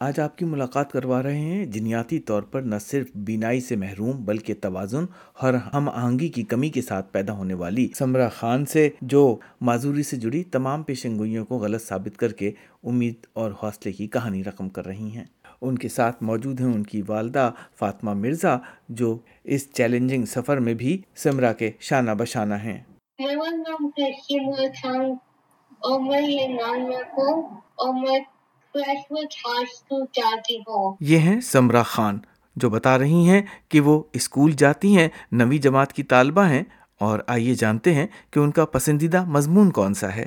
آج آپ کی ملاقات کروا رہے ہیں۔ جنیاتی طور پر نہ صرف بینائی سے محروم بلکہ توازن اور ہم آہنگی کی کمی کے ساتھ پیدا ہونے والی سمرا خان سے، جو معذوری سے جڑی تمام پیشنگوئیوں کو غلط ثابت کر کے امید اور حوصلے کی کہانی رقم کر رہی ہیں۔ ان کے ساتھ موجود ہیں ان کی والدہ فاطمہ مرزا، جو اس چیلنجنگ سفر میں بھی سمرا کے شانہ بشانہ ہیں۔ اور میں یہ نام رکھوں، اور میں یہ ہیں سمرا خان، جو بتا رہی ہیں کہ وہ اسکول جاتی ہیں، نوی جماعت کی طالبہ ہیں، اور آئیے جانتے ہیں کہ ان کا پسندیدہ مضمون کون سا ہے۔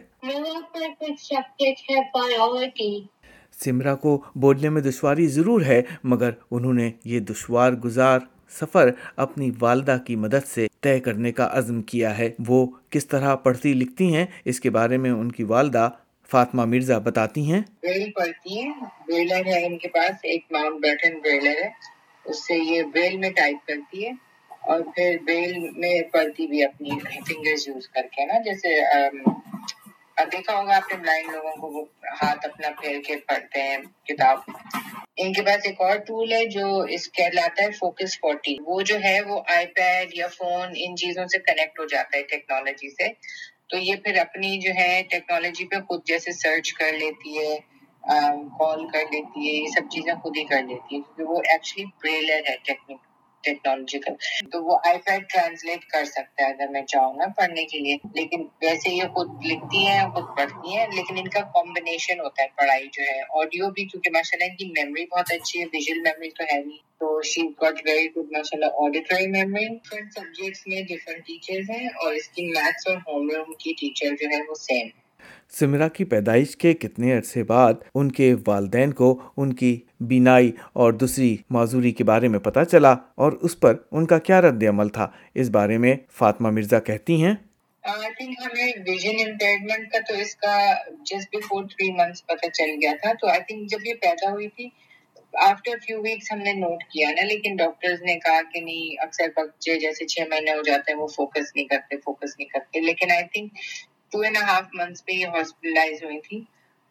سمرا کو بولنے میں دشواری ضرور ہے، مگر انہوں نے یہ دشوار گزار سفر اپنی والدہ کی مدد سے طے کرنے کا عزم کیا ہے۔ وہ کس طرح پڑھتی لکھتی ہیں، اس کے بارے میں ان کی والدہ فاطمہ مرزا بتاتی ہیں۔ بریل پڑھتی ہیں۔ بریلر ہے ان کے پاس، ایک ماؤنٹ بیٹن بریلر ہے۔ اس سے یہ بریل میں ٹائپ کرتی ہے اور پھر بریل میں پڑھتی بھی اپنی فنگرز یوز کر کے نا؟ جیسے دیکھا ہوگا آپ نے بلائنڈ لوگوں کو وہ ہاتھ اپنا پھیر کے پڑھتے ہیں، کتاب۔ ان کے پاس ایک اور ٹول ہے جو اس کہلاتا ہے فوکس فورٹی وہ جو ہے وہ آئی پیڈ یا فون ان چیزوں سے کنیکٹ ہو جاتا ہے ٹیکنالوجی سے۔ تو یہ پھر اپنی جو ہے ٹیکنالوجی پہ خود جیسے سرچ کر لیتی ہے کال کر لیتی ہے، یہ سب چیزیں خود ہی کر لیتی ہے، کیونکہ وہ ایکچولی بریلر ہے ٹیکنیک ٹیکنالوجیکل تو وہ آئی پیڈ ٹرانسلیٹ کر سکتا ہے اگر میں چاہوں نا پڑھنے کے لیے۔ لیکن ویسے یہ خود لکھتی ہیں، خود پڑھتی ہیں، لیکن ان کا کمبینیشن ہوتا ہے پڑھائی جو ہے۔ آڈیو بھی، کیونکہ ماشاء اللہ ان کی میموری بہت اچھی ہے ویژل میموری تو ہے نہیں۔ تو شی گاٹ ویری گڈ ماشاء اللہ آڈیٹری میموری ڈفرنٹ سبجیکٹس میں ڈفرنٹ ٹیچرز ہیں اور اس کی میتھس اور ہوم روم کی ٹیچر جو ہے وہ سیم ہے سمرا کی پیدائش کے کتنے عرصے بعد ان کے والدین کو ان کی بینائی اور دوسری معذوری کے بارے میں پتہ چلا اور اس پر ان کا کیا رد عمل تھا؟ اس بارے میں فاطمہ مرزا کہتی ہیں۔ ہمیں ویژن امپیئرمنٹ کا تو اس کا جسٹ بفور تھری منتھس پتہ چل گیا تھا۔ تو آئی تھنک جب یہ پیدا ہوئی تھی آفٹر فیو ویکس ہم نے نوٹ کیا نا، لیکن ڈاکٹرز نے کہا کہ نہیں، اکثر بچے جیسے چھ مہینے ہو جاتے ہیں، وہ فوکس نہیں کرتے فوکس نہیں کرتے۔ لیکن I think two and half months پہ یہ ہاسپٹلائز ہوئی تھی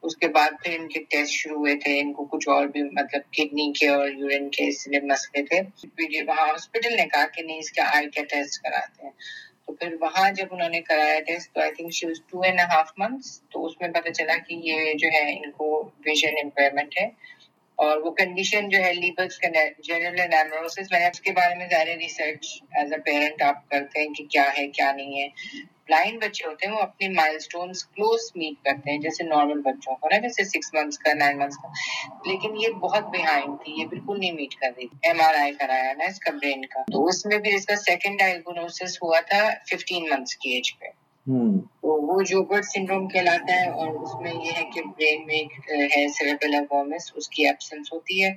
اس کے بعد پھر ان کے ٹیسٹ شروع ہوئے تھے ان کو کچھ اور بھی مطلب کڈنی کے اور یورین کے اس لیے مسئلے تھے وہاں ہاسپٹل نے کہا کہ نہیں اس کا آئی کا ٹیسٹ کراتے ہیں تو پھر وہاں جب انہوں نے کرایا ٹیسٹ تو I think she was two and half months تو اس میں پتہ چلا کہ یہ جو ہے ان کو ویژن امپیئرمنٹ ہے اور وہ کنڈیشن جو ہے لیبلس جنرل انیمروسس میں نے اس کے بارے میں زیادہ ریسرچ ایز اے پیرنٹ آپ کرتے ہیں کہ کیا ہے کیا نہیں ہے بلائنڈ بچے ہوتے ہیں وہ اپنے مائل اسٹونس کلوز میٹ کرتے ہیں جیسے نارمل بچوں کو نا جیسے سکس منتھس کا نائن منتھس کا۔ لیکن یہ بہت بہائنڈ تھی یہ بالکل نہیں میٹ کر رہی۔ ایم آر آئی کرایا نا اس کا برین کا۔ تو اس میں پھر اس کا سیکنڈ ڈائگنوسس ہوا تھا ففٹین منتھس کی ایج پہ۔ تو وہ جو برڈ سنڈروم کہلاتا ہے اور اس میں یہ ہے کہ برین میں ہے سیریبل اس کی ایبسنس ہوتی ہے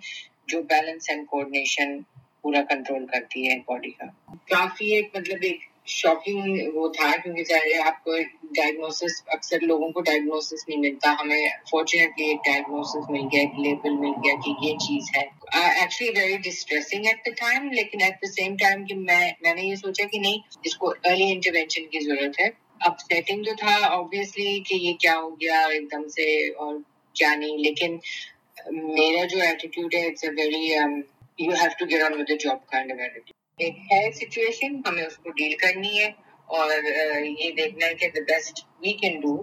جو بیلنس اینڈ کوآڈینیشن پورا کنٹرول کرتی ہے باڈی کا۔ کافی ایک مطلب ایک شاکنگ وہ تھا کیونکہ چاہے آپ کو ڈائگنوسس اکثر لوگوں کو ڈائگنوسس نہیں ملتا۔ ہمیں فارچونیٹلی ایک ڈائگنوسس مل گیا، ایک لیبل مل گیا کہ یہ چیز ہے۔ Actually very distressing at the time لیکن ایٹ دا سیم ٹائم کہ میں میں نے یہ سوچا کہ نہیں، اس کو ارلی انٹروینشن کی ضرورت ہے۔ اب سیٹنگ تو تھا آبویسلی کہ یہ کیا ہو گیا ایک دم سے اور کیا نہیں، لیکن میرا جو ایٹیٹیوڈ ہے it's a very you have to get on with job kind of attitude ایک ہے سچویشن ہمیں اس کو ڈیل کرنی ہے اور یہ دیکھنا ہے کہ the best we can do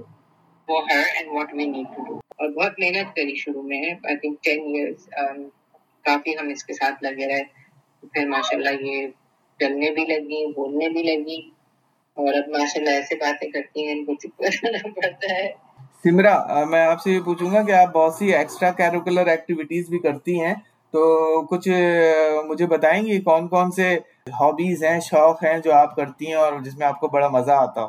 for her and what we need to do اور بہت محنت کری شروع میں آئی تھنک ٹین ایئرس کافی ہم اس کے ساتھ لگے رہے۔ پھر ماشاء اللہ یہ چلنے بھی لگی، بولنے بھی لگی۔ اور اب ماشاء اللہ ایسے باتیں کرتی ہیں، ان کو چپ کرنا پڑتا ہے۔ سمرا میں آپ سے یہ پوچھوں گا کہ آپ بہت سی ایکسٹرا کیریکولر ایکٹیویٹیز بھی کرتی ہیں۔ تو کچھ مجھے بتائیں گی کون کون سے ہابیز ہیں شوق ہیں جو آپ کرتی ہیں اور جس میں آپ کو بڑا مزہ آتا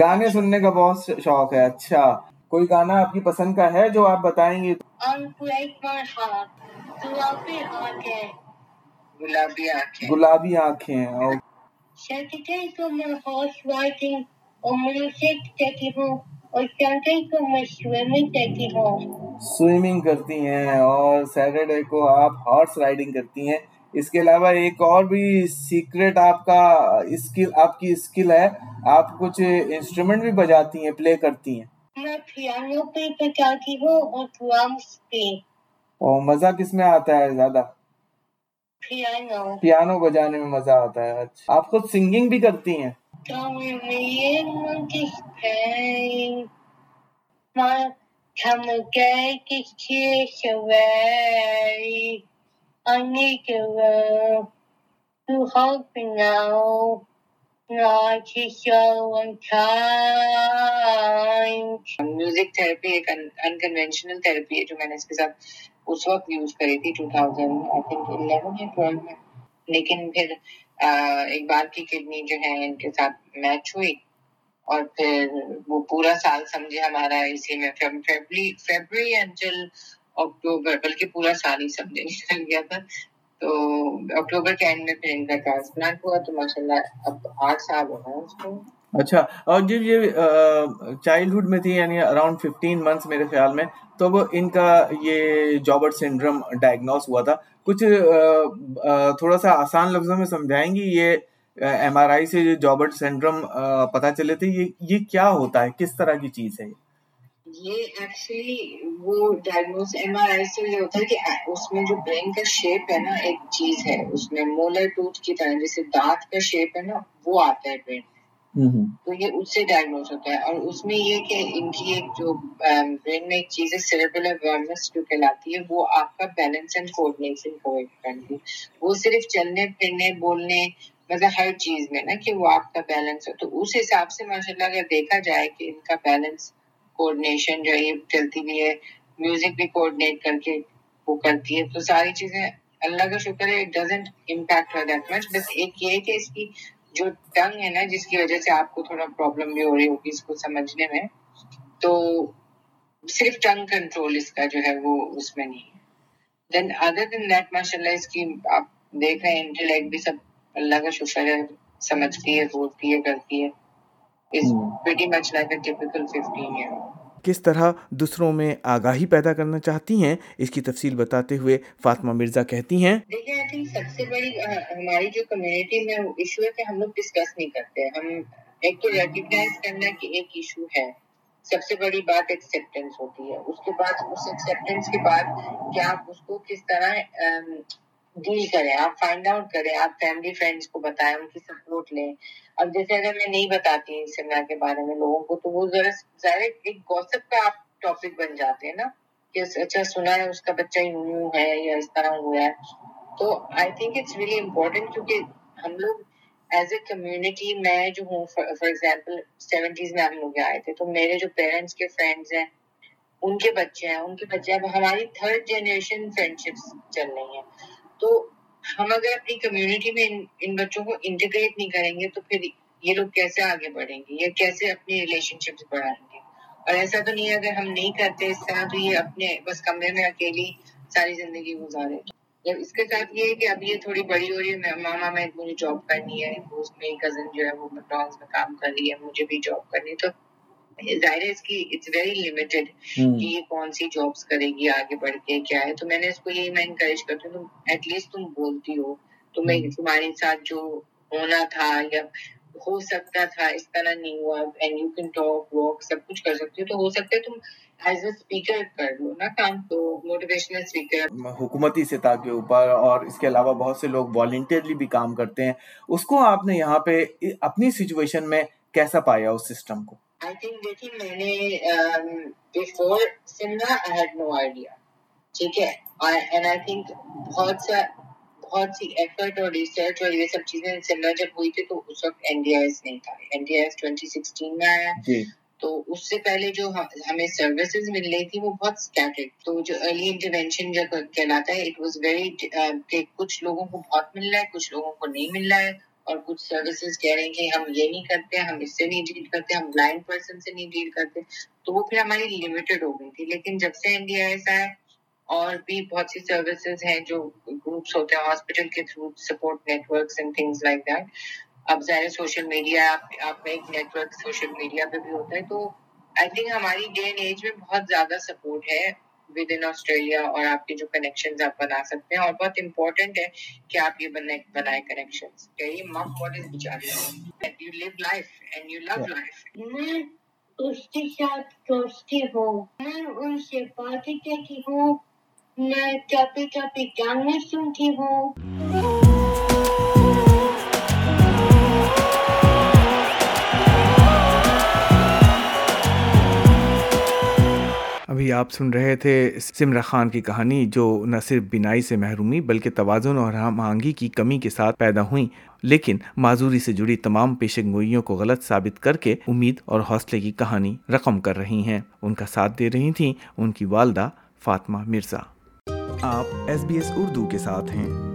گانے سننے کا بہت شوق ہے اچھا۔ کوئی گانا آپ کی پسند کا ہے جو آپ بتائیں گے؟ گلابی آنکھیں۔ سوئمنگ کرتی ہیں اور سیٹرڈے کو آپ ہارس رائڈنگ کرتی ہیں۔ اس کے علاوہ ایک اور بھی سیکرٹ آپ کا اسکل آپ کی اسکل ہے۔ آپ کچھ انسٹرومنٹ بھی بجاتی ہیں پلے کرتی ہیں۔ میں پیانو پہ بجاتی ہوں؟ اور پہ۔ اور مزہ کس میں آتا ہے زیادہ؟ پیانو۔ پیانو بجانے میں مزہ آتا ہے اچھا۔ آپ خود سنگنگ بھی کرتی ہیں؟ Come again, away. I need your love to hold now. Not to show and kind. Music therapy ایک انکنوینشنل تھراپی ہے جو میں نے اس کے ساتھ اس وقت یوز کری تھی two thousand I think eleven یا ٹویلو میں لیکن پھر ایک بار کی کڈنی جو ہے، ان کے ساتھ میچ ہوئی اور پھر وہ پورا سال سمجھے ہمارا اسی میں فیبری انٹل اکتوبر بلکہ پورا سال ہی سمجھے نکل گیا تھا۔ تو اکتوبر کے اینڈ میں پھر ان کا ٹرانسپلانٹ ہوا تو ماشاء اللہ اب آٹھ سال ہو گئے اس کو۔ اچھا اور جب جی، یہ چائلڈہڈ میں تھی یعنی اراؤنڈ ففٹین منتھس میرے خیال میں، تو وہ ان کا یہ جابرٹ سنڈرم ڈائگنوز ہوا تھا۔ کچھ تھوڑا سا آسان لفظوں میں سمجھائیں گی یہ ایم آر آئی سے جو جابرٹ سنڈرم پتا چلے تھے، یہ یہ کیا ہوتا ہے؟ کس طرح کی چیز ہے یہ؟ ایکچولی وہ ڈائگنوز ایم آر آئی سے یہ ہوتا ہے کہ اس میں جو برین کا شیپ ہے نا، ایک چیز ہے، اس میں مولر ٹوتھ کی طرح، جیسے دانت کا شیپ ہے نا، وہ آتا ہے برین تو یہ اس سے ڈائگنوز ہوتا ہے۔ اور اس میں یہ کہ ان کی ایک جو برین میں ایک چیز ہے سیریبل اویئرنیس جو کہلاتی ہے، وہ آپ کا بیلنس اینڈ کوآرڈینیشن کرتی ہے۔ وہ صرف چلنے، پھرنے، بولنے مطلب ہر چیز میں نا، کہ وہ آپ کا بیلنس ہو۔ تو اس حساب سے ماشاء اللہ اگر دیکھا جائے کہ ان کا بیلنس کوآڈینیشن جو ہے یہ چلتی بھی ہے میوزک بھی کوآڈینیٹ کر کے وہ کرتی ہے۔ تو ساری چیزیں اللہ کا شکر ہے ڈزنٹ امپیکٹ دیٹ مچ بس ایک یہ کہ اس کی جو ٹنگ ہے نا جس کی وجہ سے آپ کو تھوڑا پرابلم بھی ہو رہی ہوگی اس کو سمجھنے میں تو صرف ٹنگ کنٹرول اس کا جو ہے وہ اس میں نہیں ہے۔ دین ادر دین دیٹ ماشاء اللہ اس کی آپ دیکھ رہے ہیں انٹلیکٹ بھی سب اللہ کا شکر ہے سمجھتی ہے بولتی ہے کرتی ہے۔ کس طرح دوسروں میں آگاہی پیدا کرنا چاہتی ہیں، اس کی تفصیل بتاتے ہوئے فاطمہ مرزا کہتی ہیں۔ دیکھیں آئی تھنک سب سے بڑی ہماری جو کمیونٹی میں ایشو ہے کہ ہم لوگ ڈسکس نہیں کرتے۔ ہم ایک تو ریکگنائز کرنا کہ ایک ایشو ہے۔ سب سے بڑی بات ایکسیپٹینس ہوتی ہے۔ اس کے بعد، اس ایکسیپٹینس کے بعد کیا اس کو کس طرح ڈیل کریں، آپ فائنڈ آؤٹ کریں، آپ فیملی فرینڈس کو بتائیں، ان کی سپورٹ لیں۔ اب جیسے اگر میں نہیں بتاتی سمنا کے بارے میں لوگوں کو، تو وہ ذرا ظاہر ایک گوسپ کا آپ ٹاپک بن جاتے ہیں نا، کہ اچھا سنا ہے، اس کا بچہ یوں یوں ہے یا اس طرح ہوا ہے۔ تو I think it's really important کیونکہ ہم لوگ ایز اے کمیونٹی میں جو ہوں فار ایگزامپل سیونٹیز میں ہم لوگ آئے تھے، تو میرے جو پیرنٹس کے فرینڈس ہیں، ان کے بچے ہیں۔ ان کے بچے اب ہماری تھرڈ جنریشن فرینڈ شپس چل رہی ہیں۔ تو ہم اگر اپنی کمیونٹی میں ان بچوں کو انٹیگریٹ نہیں کریں گے تو پھر یہ لوگ کیسے آگے بڑھیں گے؟ یا کیسے اپنی ریلیشن شپ بڑھائیں گے؟ اور ایسا تو نہیں اگر ہم نہیں کرتے اس طرح تو یہ اپنے بس کمرے میں اکیلی ساری زندگی گزارے۔ جب اس کے ساتھ یہ ہے کہ اب یہ تھوڑی بڑی ہو رہی ہے ماما میں مجھے جاب کرنی ہے میری کزن جو ہے وہ میکڈونلڈس میں کام کر رہی ہے، مجھے بھی جاب کرنی ہے، تو ظاہر ہے اس کی اٹس ویری لمیٹڈ کہ یہ کون سی جابس کرے گی آگے بڑھ کے کیا ہے؟ تو میں نے اس کو یہی میں انکریج کرتی ہوں ایٹ لیسٹ تم بولتی ہو۔ تو میں تمہارے ساتھ جو ہونا تھا یا ہو سکتا تھا اس طرح نہیں ہوا۔ And you can talk walk سب کچھ کر سکتی ہو۔ تو ہو سکتا ہے تم ایز اے اسپیکر کر لو نا کام تو موٹیویشنل اسپیکر حکومتی سطح کے اوپر اور اس کے علاوہ بہت سے لوگ والنٹیئرلی بھی کام کرتے ہیں۔ اس کو آپ نے یہاں پہ اپنی سچویشن میں کیسا پایا اس سسٹم کو؟ آئی تھنک میں نے بفور سمنا آئی ہیڈ نو آئیڈیا ٹھیک ہے؟ اینڈ آئی تھنک بہت سا بہت سی ایفرٹ اور ریسرچ اور یہ سب چیزیں جب ہوئی تھی تو اس وقت این ڈی ایس نہیں تھا۔ N D S twenty sixteen میں آیا۔ تو اس سے پہلے جو ہمیں سروسز مل رہی تھی وہ بہت اسکیٹرڈ تو جو ارلی انٹروینشن جو کہلاتا ہے اٹ واز ویری کہ کچھ لوگوں کو بہت مل رہا ہے کچھ لوگوں کو نہیں مل رہا ہے۔ اور کچھ سروسز کہہ رہے ہیں کہ ہم یہ نہیں کرتے، ہم اس سے نہیں ڈیل کرتے، ہم بلائنڈ پرسن سے نہیں ڈیل کرتے، تو وہ پھر ہماری لمیٹڈ ہو گئی تھی۔ لیکن جب سے این ڈی آئی ایس آئے اور بھی بہت سی سروسز ہیں جو گروپس ہوتے ہیں ہاسپٹل کے through support networks and things like that اب ظاہر سوشل میڈیا آپ میں ایک نیٹ ورک سوشل میڈیا پہ بھی ہوتا ہے۔ تو آئی تھنک ہماری ڈے اینڈ ایج میں بہت زیادہ سپورٹ ہے۔ ود ان آسٹریلیا اور آپ کے جو کنیکشن آپ بنا سکتے ہیں اور بہت امپورٹنٹ ہے کہ آپ یہ بنائے کنیکشن مم واٹ از بیچاری you live life and you love life میں اس کے ساتھ دوستی ہوں. میں ان سے باتیں کہتی ہوں. میں کبھی کبھی گانے سنتی ہوں. ابھی آپ سن رہے تھے سمرا خان کی کہانی جو نہ صرف بینائی سے محرومی بلکہ توازن اور ہم آہنگی کی کمی کے ساتھ پیدا ہوئیں۔ لیکن معذوری سے جڑی تمام پیشن گوئیوں کو غلط ثابت کر کے امید اور حوصلے کی کہانی رقم کر رہی ہیں۔ ان کا ساتھ دے رہی تھیں ان کی والدہ فاطمہ مرزا۔ آپ ایس بی ایس اردو کے ساتھ ہیں۔